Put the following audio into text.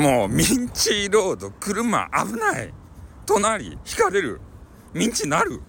もうミンチロード車危ない。隣引かれる。ミンチなる。